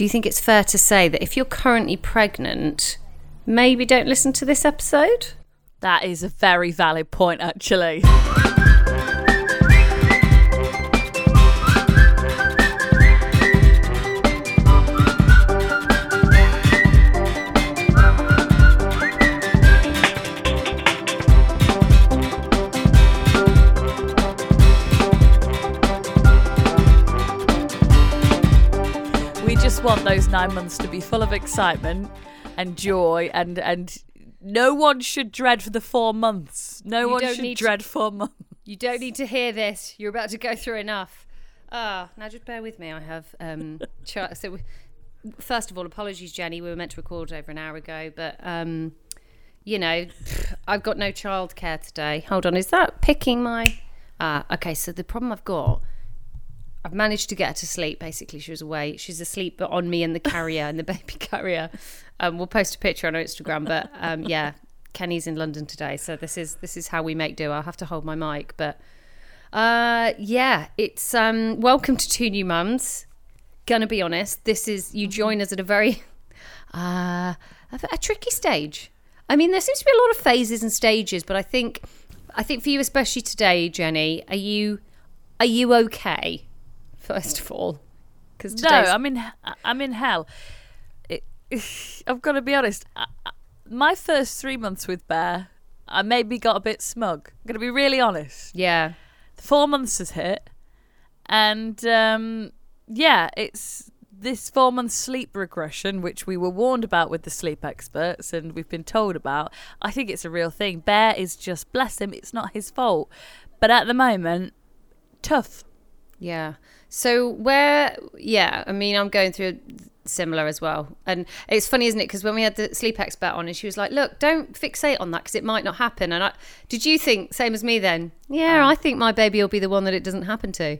do you think it's fair to say that if you're currently pregnant, maybe don't listen to this episode? That is a very valid point, actually. Want those nine months to be full of excitement and joy and and no one should dread for the four months. No You one should need to- dread four months. You don't need to hear this. You're about to go through enough. Ah, now just bear with me. I have um. Char- so, we, first of all, apologies, Jennie. We were meant to record over an hour ago, but um, you know, I've got no childcare today. Hold on, is that picking my? Ah, okay. So the problem I've got. I've managed to get her to sleep. Basically, she was away. She's asleep, but on me and the carrier and the baby carrier. Um, we'll post a picture on our Instagram. But um, yeah, Kenny's in London today, so this is this is how we make do. I'll have to hold my mic, but uh, yeah, it's um, welcome to two new mums. Gonna be honest, this is you join us at a very uh, a, a tricky stage. I mean, there seems to be a lot of phases and stages, but I think I think for you, especially today, Jennie, are you are you okay? First of all, because No, I'm in. I'm in hell. It, I've got to be honest. I, I- my first three months with Bear, I maybe got a bit smug. I'm going to be really honest. yeah, The four months has hit, and um, yeah, it's this four month sleep regression, which we were warned about with the sleep experts, and we've been told about. I think it's a real thing. Bear is just bless him. It's not his fault, but at the moment, tough. Yeah. So where, yeah, I mean, I'm going through similar as well, and it's funny, isn't it? Because when we had the sleep expert on, and she was like, "Look, don't fixate on that because it might not happen." And I, did you think same as me then? Yeah, um, I think my baby will be the one that it doesn't happen to,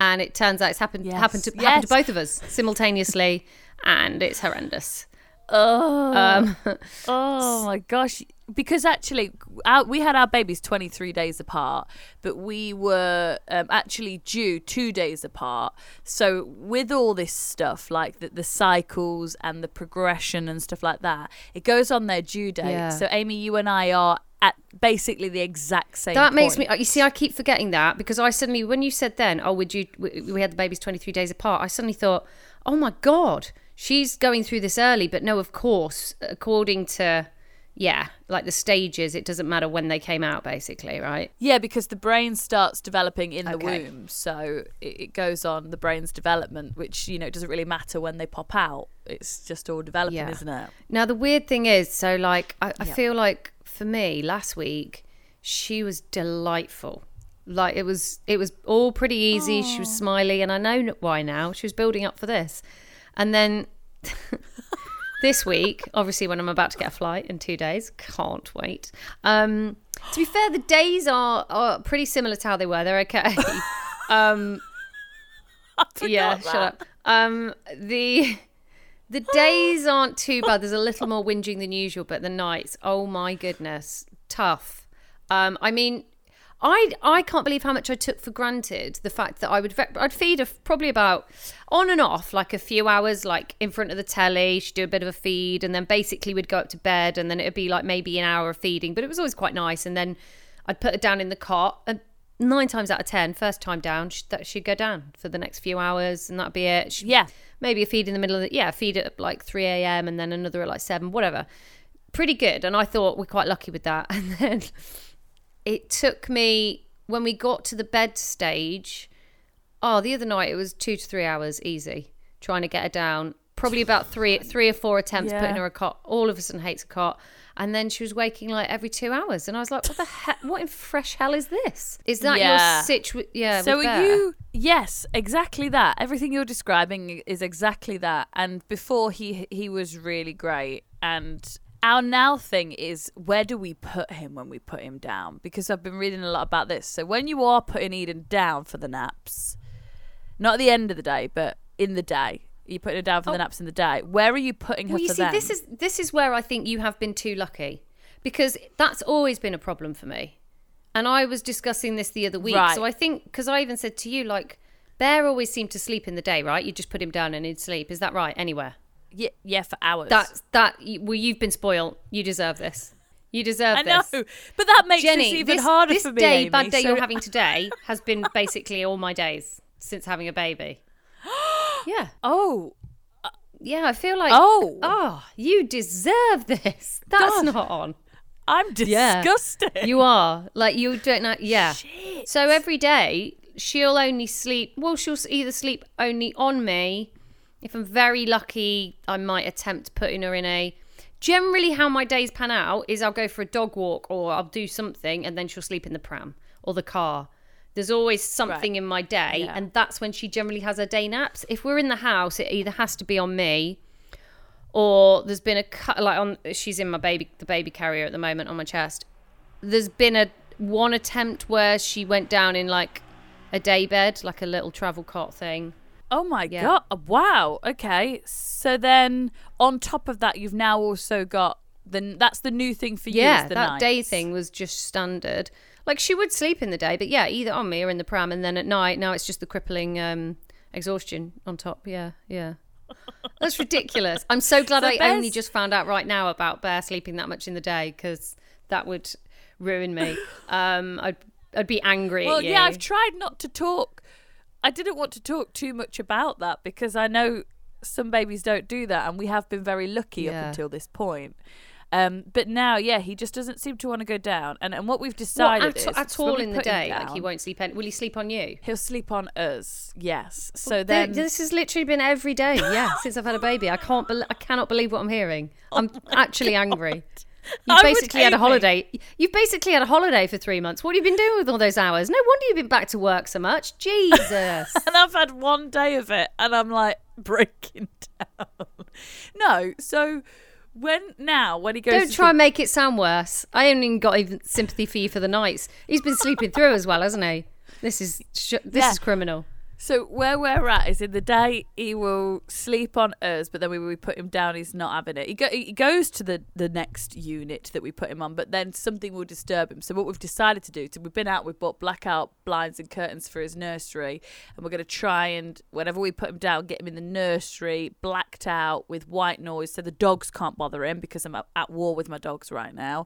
and it turns out it's happened Yes. happened to happened to both of us simultaneously, and it's horrendous. Oh, Um, oh my gosh! Because actually, our, we had our babies twenty three days apart, but we were um, actually due two days apart. So with all this stuff, like the, the cycles and the progression and stuff like that, it goes on their due date. Yeah. So Amy, you and I are at basically the exact same. That makes point. me. You see, I keep forgetting that because I suddenly, when you said then, oh, would you? We we had the babies twenty three days apart. I suddenly thought, oh my god, she's going through this early. But no, of course, according to, yeah, like the stages, it doesn't matter when they came out, basically, right? Yeah, because the brain starts developing in the Okay. womb, so it, goes on the brain's development, which you know it doesn't really matter when they pop out. It's just all developing, Yeah. isn't it? Now the weird thing is, so like, I, I Yeah. feel like for me last week, she was delightful. Like it was, it was all pretty easy. She was smiley, and I know why now. She was building up for this, and then this week, obviously, when I'm about to get a flight in two days, can't wait. Um, to be fair, the days are are pretty similar to how they were. They're okay. um, yeah, shut up. Um, the the days aren't too bad. There's a little more whinging than usual, but the nights, oh my goodness, tough. Um, I mean, I I can't believe how much I took for granted the fact that I would ve- I'd feed her probably about on and off like a few hours like in front of the telly. She'd do a bit of a feed, and then basically we'd go up to bed, and then it'd be like maybe an hour of feeding, but it was always quite nice. And then I'd put her down in the cot, and nine times out of ten, first time down, she, that she'd go down for the next few hours, and that'd be it. She'd Yeah. maybe a feed in the middle of the yeah feed at like 3 a.m and then another at like 7 whatever pretty good and i thought we're quite lucky with that and then it took me when we got to the bed stage oh the other night it was two to three hours easy trying to get her down probably about three three or four attempts Yeah. putting her a cot all of a sudden hates a cot and then she was waking like every two hours and i was like what the heck what in fresh hell is this is that Yeah. your situation yeah So are Bear? you? Yes, exactly that. Everything you're describing is exactly that. And before he he was really great. And our now thing is where do we put him when we put him down? Because I've been reading a lot about this. So when you are putting Eden down for the naps, not at the end of the day, but in the day, you putting her down for the oh. naps in the day. Where are you putting her Oh. Well, you see, them? this is this is where I think you have been too lucky, because that's always been a problem for me. And I was discussing this the other week, Right. so I think because I even said to you like, Bear always seemed to sleep in the day, right? You just put him down and he'd sleep. Is that right? Anywhere. Yeah, yeah, for hours. That's that. Well, you've been spoiled. You deserve this. You deserve this. I know, this. but that makes Jennie, this even this, harder this for me. This day, Amy, bad day so- you're having today has been basically all my days since having a baby. yeah, Oh, yeah. I feel like oh, oh, you deserve this. That's God. not on. I'm Yeah. disgusted. You are like you don't know. Yeah. Shit. So every day she'll only sleep. Well, she'll either sleep only on me. If I'm very lucky, I might attempt putting her in a. Generally, how my days pan out is I'll go for a dog walk or I'll do something, and then she'll sleep in the pram or the car. There's always something Right. in my day, Yeah. and that's when she generally has her day naps. If we're in the house, it either has to be on me or there's been a cut like on she's in my baby the baby carrier at the moment on my chest there's been a one attempt where she went down in like a day bed like a little travel cot thing Oh my Yeah. god! Wow. Okay. So then, on top of that, you've now also got the. That's the new thing for you. yeah that day thing was just standard like she would sleep in the day but yeah either on me or in the pram and then at night now it's just the crippling um exhaustion on top yeah yeah that's ridiculous i'm so glad So i only just found out right now about bear sleeping that much in the day because that would ruin me um i'd i'd be angry Well, yeah, I've tried not to talk. I didn't want to talk too much about that because I know some babies don't do that, and we have been very lucky Yeah. up until this point. Um, but now, yeah, he just doesn't seem to want to go down. And and what we've decided at, is at all in the day like he won't sleep any, will he sleep on you He'll sleep on us. Yes. So Th- then, this has literally been every day, yeah, since I've had a baby. I can't, bel I cannot believe what I'm hearing. I'm actually angry. You've basically had a hate me. holiday. You've basically had a holiday for three months. What have you been doing with all those hours? No wonder you've been back to work so much. Jesus. and I've had one day of it, and I'm like breaking down. No, so when now when he goes, Don't try and make it sound worse. I haven't even got even sympathy for you for the nights. He's been sleeping through as well, hasn't he? This is sh- this Yeah. is criminal. So where we're at is in the day he will sleep on us, but then when we put him down, he's not having it. He, go, he goes to the, the next unit that we put him on, but then something will disturb him. So what we've decided to do, so we've been out, we've bought blackout blinds and curtains for his nursery, and we're going to try and whenever we put him down, get him in the nursery blacked out with white noise, so the dogs can't bother him because I'm at war with my dogs right now.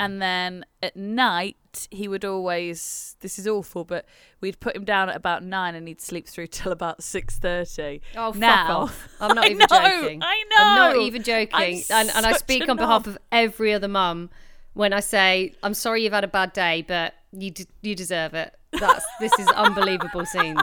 And then at night, he would always. This is awful, but we'd put him down at about nine, and he'd sleep through till about six thirty. Oh, fuck now, off. I'm not I even know, joking. I know. I'm not even joking. I'm and, and I speak on behalf of every other mum when I say, I'm sorry you've had a bad day, but you, d- you deserve it. That's This is unbelievable scenes.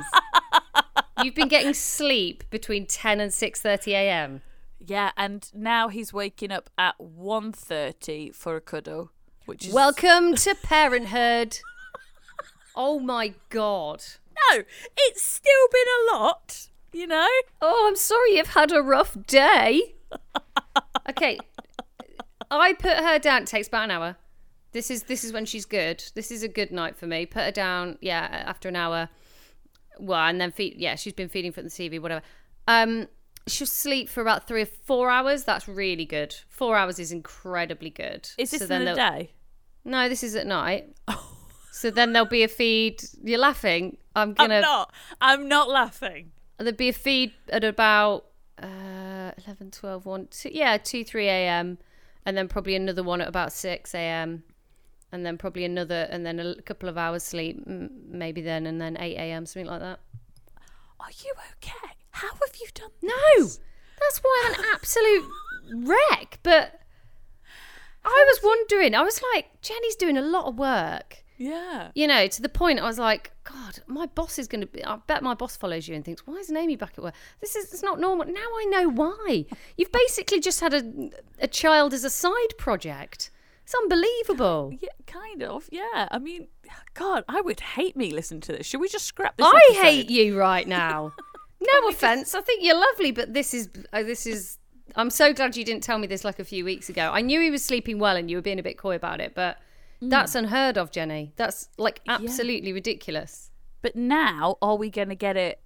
You've been getting sleep between 10 and 6.30 a.m. Yeah, and now he's waking up at 1.30 for a cuddle, which is Welcome to parenthood. oh my God. no. It's still been a lot, you know. Oh, I'm sorry you've had a rough day. okay. I put her down. It takes about an hour. This is this is when she's good. This is a good night for me. Put her down, yeah, after an hour. Well, and then feed yeah, she's been feeding from the TV, whatever. Um she'll sleep for about three or four hours. That's really good. Four hours is incredibly good. Is this So in the day? No, this is at night. So then there'll be a feed. You're laughing. I'm gonna I'm not. I'm not laughing. There'd be a feed at about uh, 11, 12, 1, 2, yeah, 2, 3 a.m. And then probably another one at about 6 a.m. And then probably another, and then a couple of hours sleep, maybe then, and then 8 a.m., something like that. Are you okay? How have you done? No! That's why I'm an absolute wreck. But I was wondering, I was like, Jennie's doing a lot of work. Yeah. you know, to the point I was like, God, my boss is going to be. I bet my boss follows you and thinks, why isn't Amy back at work? This is it's not normal. Now I know why. You've basically just had a a child as a side project. It's unbelievable. Yeah, kind of. Yeah. I mean, God, I would hate me listening to this. Should we just scrap this? I episode? hate you right now. No offense. I think you're lovely, but this is uh, this is. I'm so glad you didn't tell me this like a few weeks ago. I knew he was sleeping well, and you were being a bit coy about it, but. That's unheard of, Jennie. That's like absolutely ridiculous. But now, are we going to get it?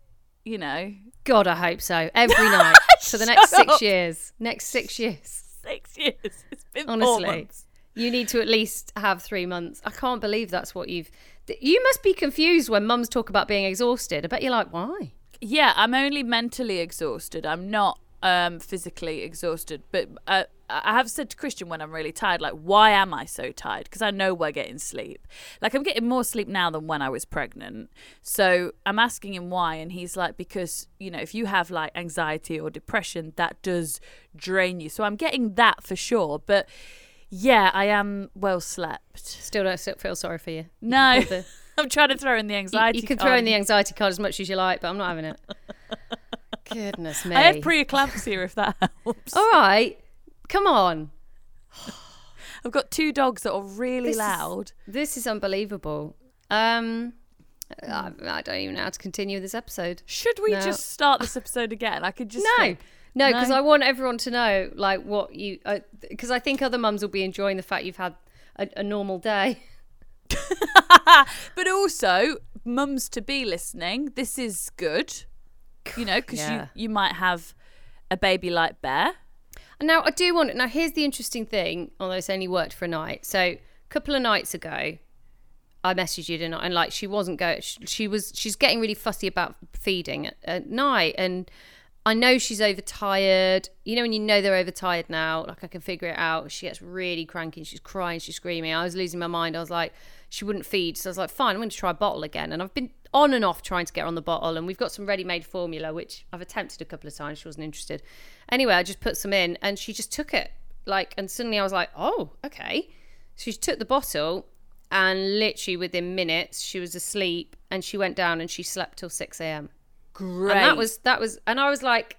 You know, God, I hope so. Every night for the next six up. years. Next six years. six years. It's been Honestly. You need to at least have three months. I can't believe that's what you've. you must be confused when mums talk about being exhausted. I bet you're like, why? Yeah, I'm only mentally exhausted. I'm not um, physically exhausted. But uh, I have said to Christian when I'm really tired, like, why am I so tired? Because I know we're getting sleep. Like, I'm getting more sleep now than when I was pregnant. So I'm asking him why. And he's like, because, you know, if you have like anxiety or depression, that does drain you. So I'm getting that for sure. But yeah, I am well slept. Still don't feel sorry for you. No. You can, pull the- I'm trying to throw in the anxiety. you can throw in the anxiety card as much as you like, but I'm not having it. Goodness me. I have preeclampsia if that helps. All right, come on. I've got two dogs that are really This is- loud. This is unbelievable. Um, I, I don't even know how to continue this episode. Should we No. just start this episode again? I could just No, think- no, because No? I want everyone to know, like, what you. Because I think other mums will be enjoying the fact you've had a, a normal day. but also mums to be listening. This is good, you know, because Yeah. you you might have a baby like Bear. Now I do want. Now here's the interesting thing. Although it's only worked for a night, so a couple of nights ago, I messaged you tonight, and like she wasn't going. She, she was. She's getting really fussy about feeding at, at night, and I know she's overtired. You know when you know they're overtired now. Like I can figure it out. She gets really cranky. She's crying. She's screaming. I was losing my mind. I was like, she wouldn't feed, so I was like, fine. I'm going to try a bottle again, and I've been on and off trying to get her on the bottle, and we've got some ready-made formula, which I've attempted a couple of times. She wasn't interested. Anyway, I just put some in, and she just took it. Like, and suddenly I was like, oh, okay. So she took the bottle, and literally within minutes, she was asleep, and she went down and she slept till six a.m. Great. And that was that was, and I was like,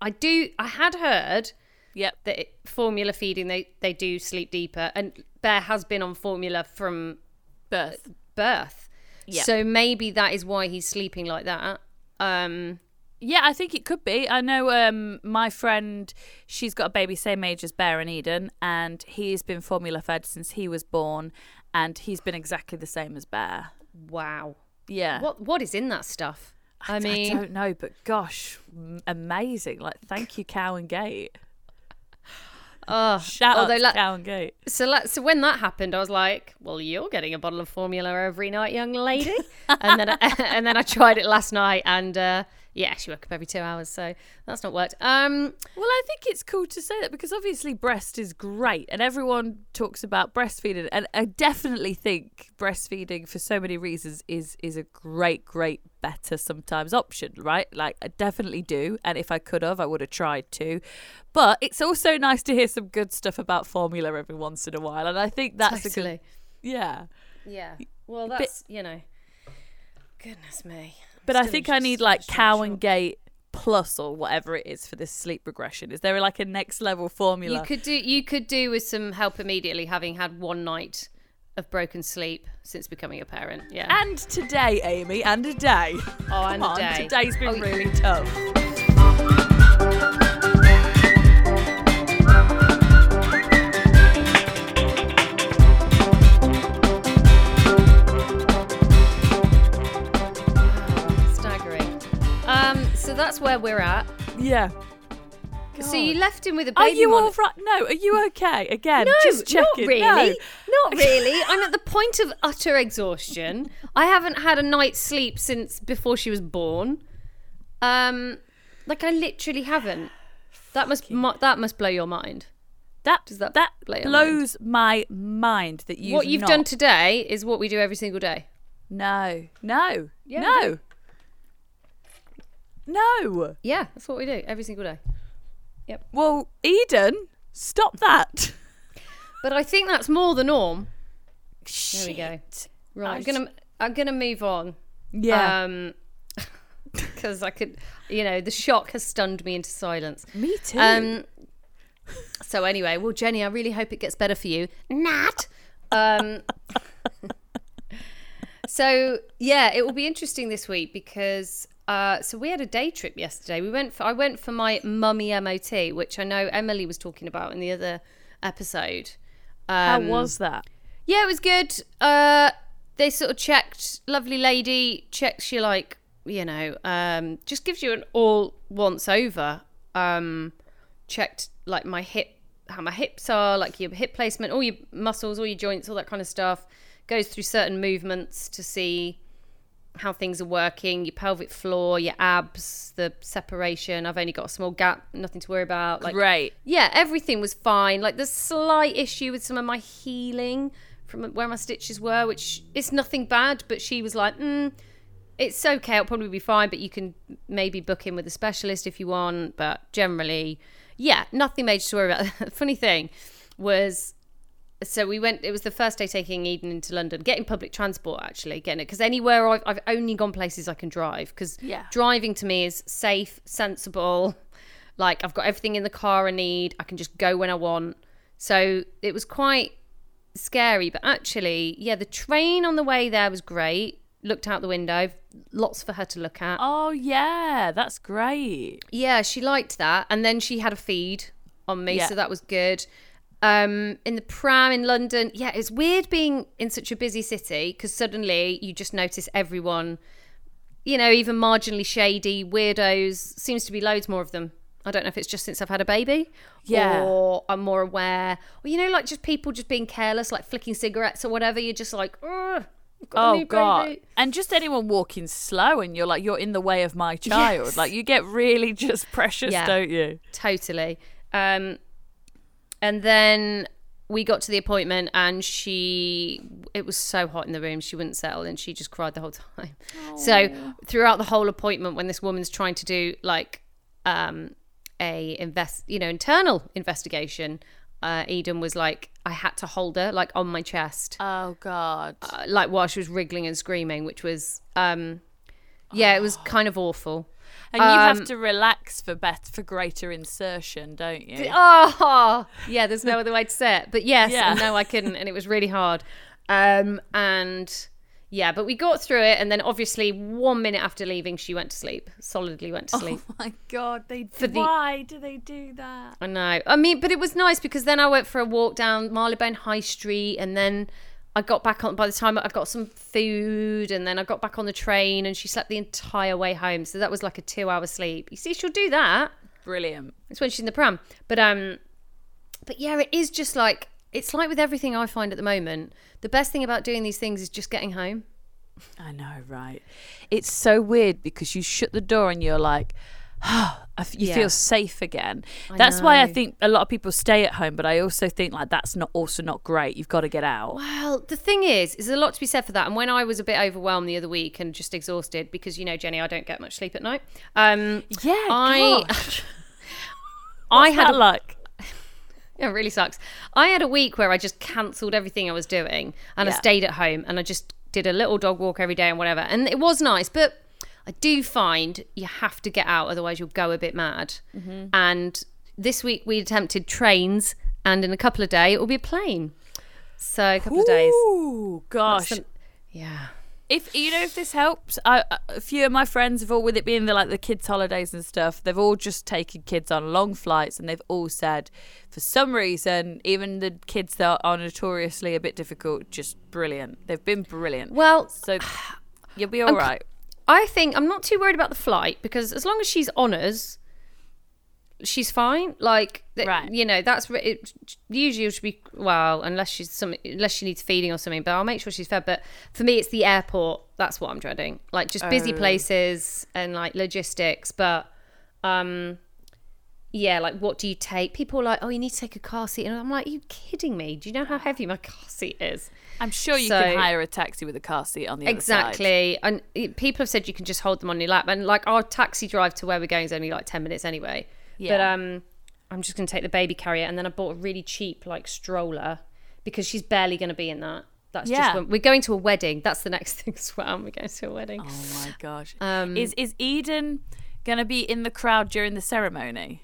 I do. I had heard yep. that it, formula feeding they they do sleep deeper, and Bear has been on formula from Birth. birth. Yep. So maybe that is why he's sleeping like that. Um, Yeah, I think it could be. I know um, my friend, she's got a baby same age as Bear and Eden, and he's been formula fed since he was born, and he's been exactly the same as Bear. wow. Yeah. What what is in that stuff? I mean, I don't know, but gosh, amazing! Like, thank you, Cow and Gate. Oh, Shout although out to la- Cow and Gate. so la- so when that happened, I was like, "Well, you're getting a bottle of formula every night, young lady." and then I, and then I tried it last night, and uh, yeah, she woke up every two hours, so that's not worked. Um, Well, I think it's cool to say that because obviously breast is great and everyone talks about breastfeeding and I definitely think breastfeeding for so many reasons is is a great great better sometimes option, right? Like I definitely do and if I could have I would have tried to. But it's also nice to hear some good stuff about formula every once in a while and I think that's a totally. good Yeah. Yeah. Well, that's you know. Goodness me. But I think I need like cow and gate plus or whatever it is for this sleep regression. Is there like a next level formula? You could do you could do with some help immediately, having had one night of broken sleep since becoming a parent. Yeah. And today, Amy, and a day. oh, and Come on, a day. today's been Oh, really tough. Where we're at. Yeah. So you left him with a baby. Are you mon- all right? No, are you okay? Again, No, just checking. not really. No. Not really. I'm at the point of utter exhaustion. I haven't had a night's sleep since before she was born. Um, like I literally haven't. That must mu- that must blow your mind. That Does that that blow blows my mind that you. what you've done today is what we do every single day. no, no, Yeah, no, no. Yeah, that's what we do every single day. Yep. Well, Eden, stop that. But I think that's more the norm. There we go. Right, I I'm gonna I'm gonna move on. Yeah, Um, because I could, you know, the shock has stunned me into silence. me too. Um. So anyway, well, Jennie, I really hope it gets better for you. Nat. Um. so yeah, it will be interesting this week because uh, so we had a day trip yesterday. We went for I went for my mummy MOT, which I know Emily was talking about in the other episode. How Um, was that? yeah, it was good. Uh, they sort of checked. Lovely lady checks you like you know, um, just gives you an all once over. Um, checked like my hip, how my hips are, like your hip placement, all your muscles, all your joints, all that kind of stuff. goes through certain movements to see how things are working, your pelvic floor, your abs, the separation. I've only got a small gap, nothing to worry about. Like Great. yeah, everything was fine. Like the slight issue with some of my healing from where my stitches were, which is nothing bad, but she was like, mm, it's okay, it'll probably be fine, but you can maybe book in with a specialist if you want. But generally, yeah, nothing major to worry about. Funny thing was so we went it was the first day taking eden into london getting public transport actually getting it because anywhere I've, I've only gone places i can drive because Yeah. driving to me is safe sensible like i've got everything in the car i need i can just go when i want so it was quite scary but actually yeah the train on the way there was great looked out the window lots for her to look at Oh yeah, that's great. yeah, she liked that. And then she had a feed on me, Yeah. so that was good. Um, in the pram in London, yeah, it's weird being in such a busy city because suddenly you just notice everyone, you know, even marginally shady weirdos. Seems to be loads more of them. I don't know if it's just since I've had a baby, Yeah. or I'm more aware, or you know, like just people just being careless, like flicking cigarettes or whatever. You're just like, got Oh god. baby." And just anyone walking slow and you're like you're in the way of my child. Yes. Like you get really just precious, Yeah. don't you? totally um and then we got to the appointment and she it was so hot in the room she wouldn't settle and she just cried the whole time. So throughout the whole appointment when this woman's trying to do like um a invest you know internal investigation uh eden was like i had to hold her like on my chest. Oh god. uh, like while she was wriggling and screaming which was um yeah it was kind of awful and you have um, to relax for bet for greater insertion, don't you? Oh, yeah. There's no other way to say it. But yes, Yeah. no, I couldn't, and it was really hard. Um, and yeah, but we got through it, and then obviously one minute after leaving, she went to sleep. Solidly went to sleep. Oh my god, they For the- why do they do that? I know. I mean, but it was nice because then I went for a walk down Marylebone High Street, and then I got back on. By the time I got some food, and then I got back on the train, and she slept the entire way home. So that was like a two-hour sleep. You see, she'll do that. Brilliant. It's when she's in the pram. But um but yeah, it is just like it's like with everything I find at the moment. The best thing about doing these things is just getting home. I know, right? It's so weird because you shut the door and you're like, you Yeah. feel safe again. that's why I think a lot of people stay at home, but I also think like that's not also not great. You've got to get out. Well, the thing is, is a lot to be said for that. And when I was a bit overwhelmed the other week and just exhausted because you know, Jennie, I don't get much sleep at night. Um Yeah, I. I had a, like. it really sucks. I had a week where I just cancelled everything I was doing and I stayed at home and I just did a little dog walk every day and whatever. And it was nice, but I do find you have to get out, otherwise you'll go a bit mad. Mm-hmm. And this week we attempted trains, and in a couple of days it will be a plane. So a couple of days. Ooh, gosh. Some- yeah. if you know if this helps I, a few of my friends have all with it being the like the kids holidays and stuff they've all just taken kids on long flights and they've all said for some reason even the kids that are notoriously a bit difficult just brilliant they've been brilliant Well, so you'll be all right I think I'm not too worried about the flight because as long as she's on us, she's fine. Like, th- Right. you know, that's re- it, usually should be well, unless she's some, unless she needs feeding or something. But I'll make sure she's fed. But for me, it's the airport. That's what I'm dreading. Like just busy Oh. places and like logistics. But um, yeah, like what do you take? People are like, oh, you need to take a car seat, and I'm like, are you kidding me? Do you know how heavy my car seat is? I'm sure you So- can hire a taxi with a car seat on the other side Exactly. And people have said you can just hold them on your lap. And like our taxi drive to where we're going is only like 10 minutes anyway. But Yeah. um, I'm just going to take the baby carrier. And then I bought a really cheap like stroller because she's barely going to be in that. That's Yeah. just when we're going to a wedding. That's the next thing as well. We're going to a wedding. oh my gosh Um, is is eden gonna be in the crowd during the ceremony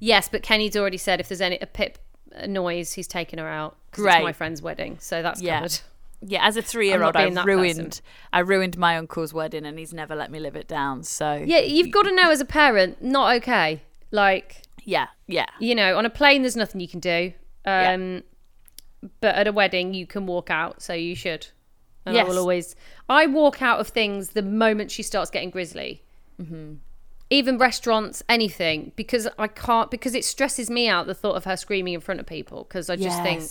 Yes, but Kenny's already said if there's any a pip noise, he's taking her out. Great. It's my friend's wedding. So that's Yeah. covered. Yeah, as a three-year-old, I ruined person. I ruined my uncle's wedding, and he's never let me live it down. So Yeah, you've got to know as a parent, not okay. Like, yeah, yeah, you know, on a plane, there's nothing you can do. Um, But at a wedding, you can walk out, so you should. And I will always. I walk out of things the moment she starts getting grizzly. Even restaurants, anything, because I can't, because it stresses me out the thought of her screaming in front of people. Because I just think,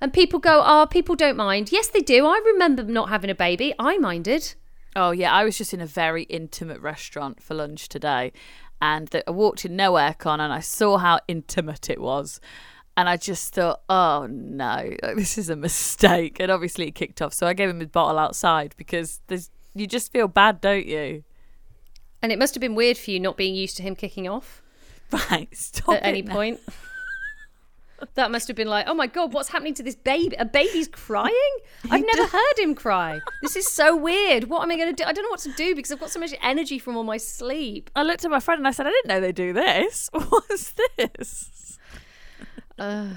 And people go, oh, people don't mind. Yes, they do. I remember not having a baby. I minded. Oh yeah, I was just in a very intimate restaurant for lunch today, and I walked in no aircon, and I saw how intimate it was, and I just thought, oh no, this is a mistake, and obviously it kicked off. So I gave him his bottle outside because there's you just feel bad, don't you? And it must have been weird for you not being used to him kicking off Right, stop at any now. point. that must have been like, oh my god, what's happening to this baby? A baby's crying? I've never heard him cry. This is so weird. What am I going to do? I don't know what to do because I've got so much energy from all my sleep. I looked at my friend and I said, I didn't know they do this. What's this? Uh,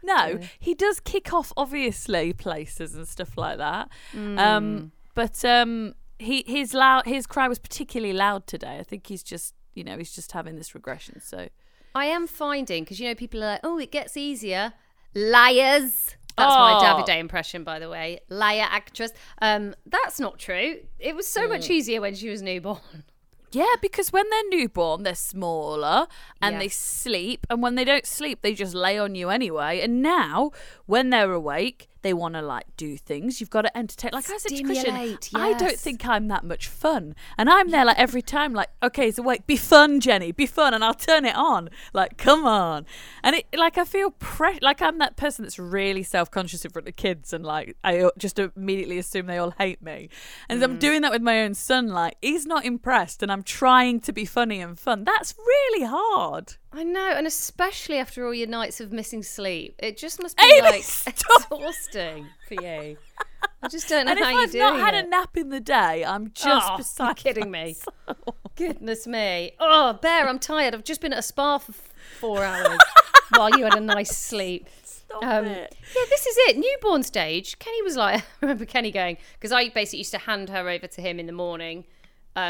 No, he does kick off obviously places and stuff like that. Mm. Um, but um, he his loud his cry was particularly loud today. I think he's just you know he's just having this regression. So I am finding because you know people are like, oh, it gets easier. Liars. That's my Oh. Davide impression, by the way. Liar actress. Um, that's not true. It was so Mm. much easier when she was newborn. yeah, because when they're newborn, they're smaller and Yeah. they sleep, and when they don't sleep, they just lay on you anyway. And now when they're awake. They want to like do things. You've got to entertain. Like I said to Christian, Stimulate, I don't think I'm that much fun, and I'm there like every time. Like, okay, so wait, be fun, Jennie, be fun, and I'll turn it on. Like, come on, and it like I feel pre- like I'm that person that's really self conscious in front of the kids, and like I just immediately assume they all hate me, and Mm. I'm doing that with my own son. Like, he's not impressed, and I'm trying to be funny and fun. That's really hard. I know, and especially after all your nights of missing sleep, it just must be Amy, like stop. exhausting for you. I just don't know And how you're I've not had it. a nap in the day, I'm just Oh, beside kidding me. Goodness me. Oh, Bear, I'm tired. I've just been at a spa for four hours while you had a nice sleep. Stop Um, it. Yeah, this is it. Newborn stage. Kenny was like, I remember Kenny going, because I basically used to hand her over to him in the morning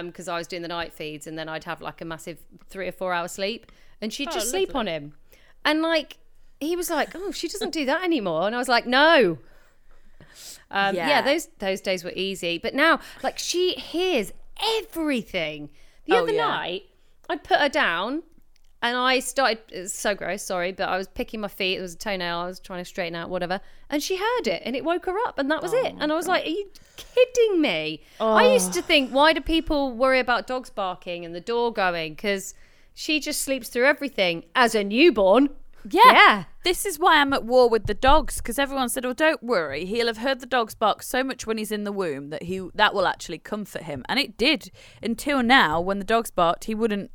because I was doing the night feeds and then I'd have like a massive three or four hour sleep and she'd Oh, just sleep on him. And like, he was like, oh, she doesn't do that anymore. And I was like, no. Um, yeah. Yeah. those those days were easy. But now, like, she hears everything. The Oh, other yeah. night, I put her down and I started, it's so gross, sorry, but I was picking my feet. It was a toenail. I was trying to straighten out, whatever. And she heard it and it woke her up and that was it. And I was like, are you kidding me? I used to think, why do people worry about dogs barking and the door going? Because she just sleeps through everything as a newborn. Yeah. Yeah. This is why I'm at war with the dogs because everyone said, "Oh, don't worry. He'll have heard the dogs bark so much when he's in the womb that he that will actually comfort him." And it did until now. When the dogs barked, he wouldn't.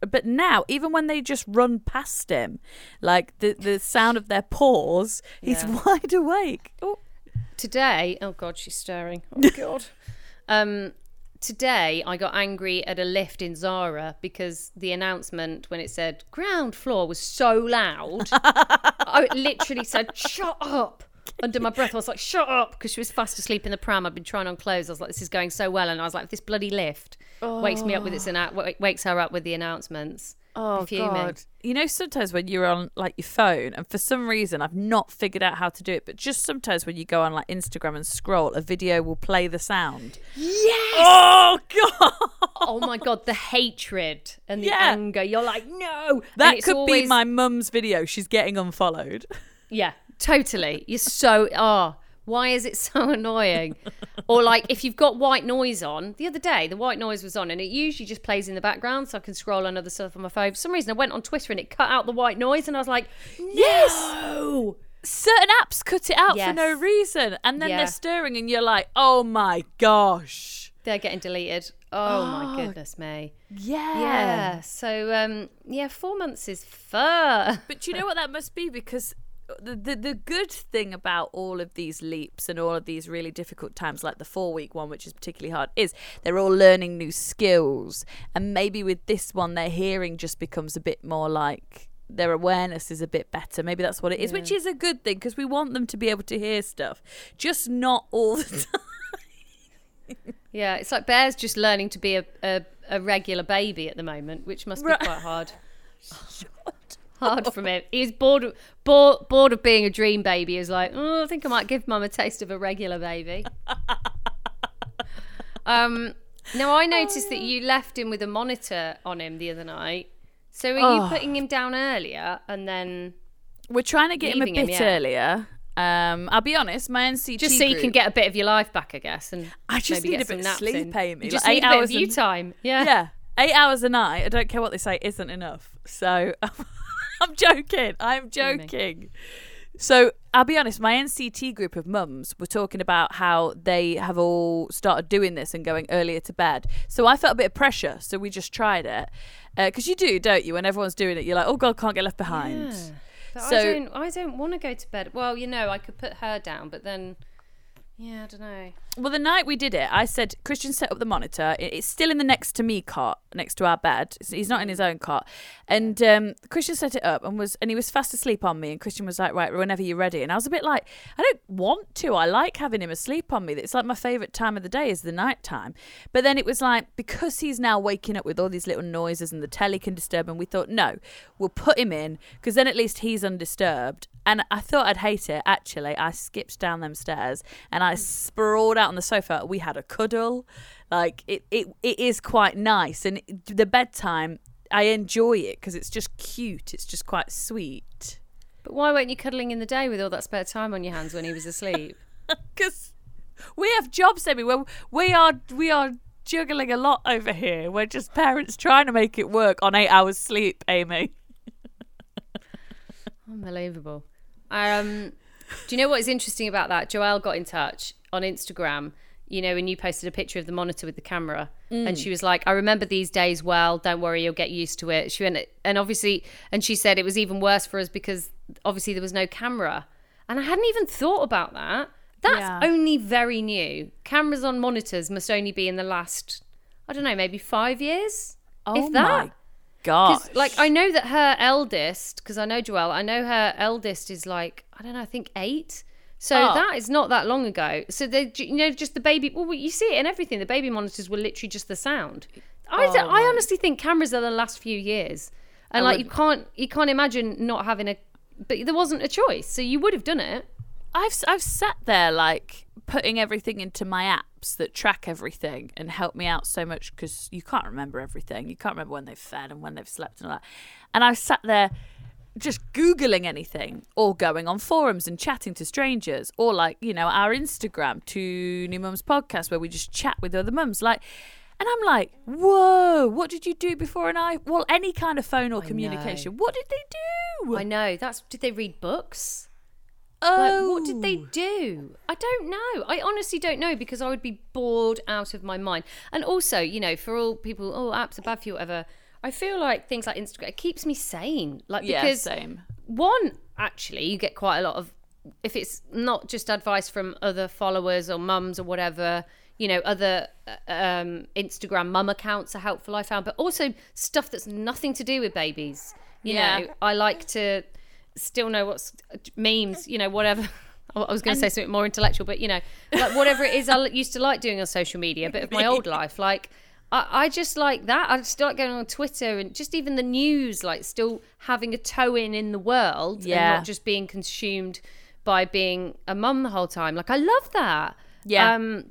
But now, even when they just run past him, like the the sound of their paws, he's Yeah. wide awake. Oh, today oh god she's stirring oh god um today i got angry at a lift in zara because the announcement when it said ground floor was so loud. I literally said shut up under my breath. I was like shut up because she was fast asleep in the pram. I'd been trying on clothes. I was like this is going so well and i was like this bloody lift wakes me up with its oh. annou- wakes her up with the announcements oh Fuming. God! You know, sometimes when you're on like your phone, and for some reason I've not figured out how to do it, but just sometimes when you go on like Instagram and scroll, a video will play the sound. yes Oh God! oh my god the hatred and the Yeah. anger you're like no That could be my mum's video. She's getting unfollowed. Yeah, totally. You're so oh, why is it so annoying? or like if you've got white noise on, the other day the white noise was on and it usually just plays in the background so I can scroll on other stuff on my phone. For some reason I went on Twitter and it cut out the white noise and I was like, Yes. Certain apps cut it out for no reason, and then Yeah. they're stirring, and you're like, "Oh my gosh!" they're getting deleted. Oh, my goodness me. Yeah. Yeah. So um yeah, four months is fur. But you know what that must be because the, the the good thing about all of these leaps and all of these really difficult times, like the four week one, which is particularly hard, is they're all learning new skills, and maybe with this one, their hearing just becomes a bit more like their awareness is a bit better. Maybe that's what it is, which is a good thing because we want them to be able to hear stuff, just not all the time. Yeah, it's like Bear's just learning to be a, a, a regular baby at the moment, which must be Right. quite hard. hard from him. He's bored, of- bored, bored of being a dream baby. He's like, oh, I think I might give mum a taste of a regular baby. um, now I noticed that you left him with a monitor on him the other night. So are you Oh. putting him down earlier and then? We're trying to get him him, a bit yeah. earlier. Um, I'll be honest, my NCT Just so you can get a bit of your life back, I guess, and I just maybe need a bit of sleep, in. Amy. You just Like need eight a bit hours of you and- time. Yeah. yeah, eight hours a night. I don't care what they say isn't enough. So I'm joking. I'm joking. So I'll be honest. My NCT group of mums were talking about how they have all started doing this and going earlier to bed. So I felt a bit of pressure. So we just tried it uh, because you do, don't you? When everyone's doing it, you're like, oh god, can't get left behind. Yeah. But So- I don't. I don't want to go to bed. Well, you know, I could put her down, but then, yeah, I don't know. Well, the night we did it, I said Christian set up the monitor. It- It's still in the next to me cot, next to our bed. It's- He's not in his own cot, and um, Christian set it up and was and he was fast asleep on me. And Christian was like, "Right, whenever you're ready." And I was a bit like, "I don't want to. I like having him asleep on me. It's like my favorite time of the day is the night time." But then it was like because he's now waking up with all these little noises and the telly can disturb him. We thought, no, we'll put him in because then at least he's undisturbed. And I thought I'd hate it. Actually, I skipped down them stairs and I sprawled out on the sofa. We had a cuddle. Like it, it, it is quite nice. And the bedtime, I enjoy it because it's just cute. It's just quite sweet. But why weren't you cuddling in the day with all that spare time on your hands when he was asleep? Because we have jobs, Emmy. Where we are, we are juggling a lot over here. We're just parents trying to make it work on eight hours sleep, Amy. Unbelievable. Um, do you know what is interesting about that? Joelle got in touch on Instagram, you know, and you posted a picture of the monitor with the camera. And mm. she was like, I remember these days well. Don't worry, you'll get used to it. She went, and obviously, and she said it was even worse for us because obviously there was no camera. And I hadn't even thought about that. That's Yeah. only very new. Cameras on monitors must only be in the last, I don't know, maybe five years? if oh that. Oh my god! 'Cause, like I know that her eldest, because I know Joelle, I know her eldest is like I don't know, I think eight. So Oh. that is not that long ago. So they, you know, just the baby. Well, you see it in everything. The baby monitors were literally just the sound. I, Oh, I honestly think cameras are the last few years, and I like would- you can't you can't imagine not having a. But there wasn't a choice, so you would have done it. I've I've sat there like putting everything into my apps that track everything and help me out so much because you can't remember everything. You can't remember when they've fed and when they've slept and all that. And I've sat there just googling anything or going on forums and chatting to strangers or like you know our Instagram Two New Mums podcast where we just chat with other mums like. And I'm like, whoa, what did you do before an I? Well, any kind of phone or communication. What did they do? I know. That's did they read books? Oh, Like, what did they do? I don't know. I honestly don't know because I would be bored out of my mind. And also, you know, for all people, oh, apps are bad for you, whatever. I feel like things like Instagram it keeps me sane. Like Yeah, because same. one, actually, you get quite a lot of if it's not just advice from other followers or mums or whatever. You know, other uh, um, Instagram mum accounts are helpful. I found, but also stuff that's nothing to do with babies. You Yeah. know, I like to still know what's memes. You know, whatever. I was going to say something more intellectual, but you know, like whatever it is I used to like doing on social media, a bit of my old life. Like, I, I just like that. I still like going on Twitter and just even the news, like still having a toe in in the world Yeah. and not just being consumed by being a mum the whole time. Like, I love that. Yeah. Um,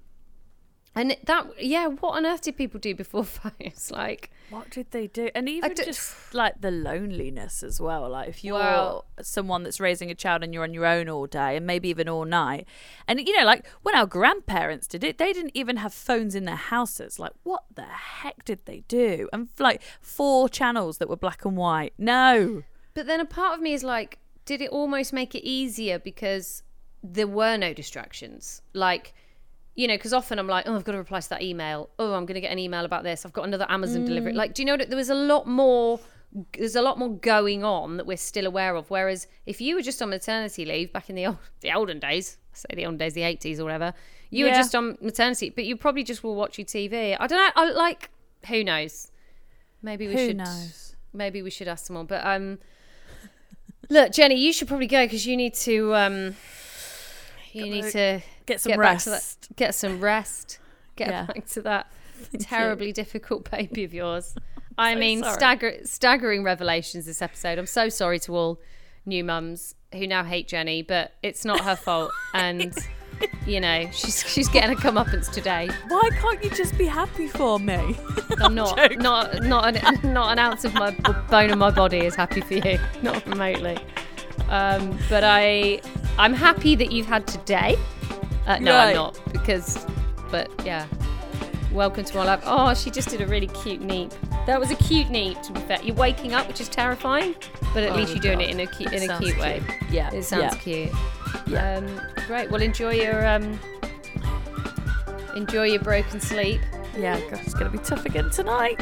and that, yeah, what on earth did people do before phones? Like, What did they do? And even just like the loneliness as well. Like if you're someone that's raising a child and you're on your own all day and maybe even all night. And you know, like when our grandparents did it, they didn't even have phones in their houses. Like what the heck did they do? And like four channels that were black and white. No. But then a part of me is like, did it almost make it easier because there were no distractions? Like, you know, because often I'm like, oh, I've got to reply to that email. Oh, I'm going to get an email about this. I've got another Amazon delivery. Like, do you know what? There was a lot more. There's a lot more going on that we're still aware of. Whereas if you were just on maternity leave back in the old, the olden days, I say the olden days, the 80s or whatever, you were just on maternity, but you probably just will watch your TV. I don't know. I like. Who knows? Maybe we Who should knows? maybe we should ask someone. But um, look, Jennie, you should probably go because you need to um, you need to Get some get rest. back to that, get some rest, get Yeah. back to that terribly difficult baby of yours. I So mean, stagger, staggering revelations this episode. I'm so sorry to all new mums who now hate Jennie, but it's not her fault, and you know she's she's getting a comeuppance today. Why can't you just be happy for me? I'm not joking. not not an, not an ounce of my bone in my body is happy for you, not remotely. Um, but I, I'm happy that you've had today. Uh, no, Right. I'm not because, but yeah. Welcome to my life. Oh, she just did a really cute neep. That was a cute neep. To be fair, you're waking up, which is terrifying, but at Oh, least you're doing it in a cute, in a Sounds cute way. Yeah. It sounds yeah. cute. Yeah. Um, great. Well, enjoy your um, enjoy your broken sleep. Yeah, it's gonna be tough again tonight.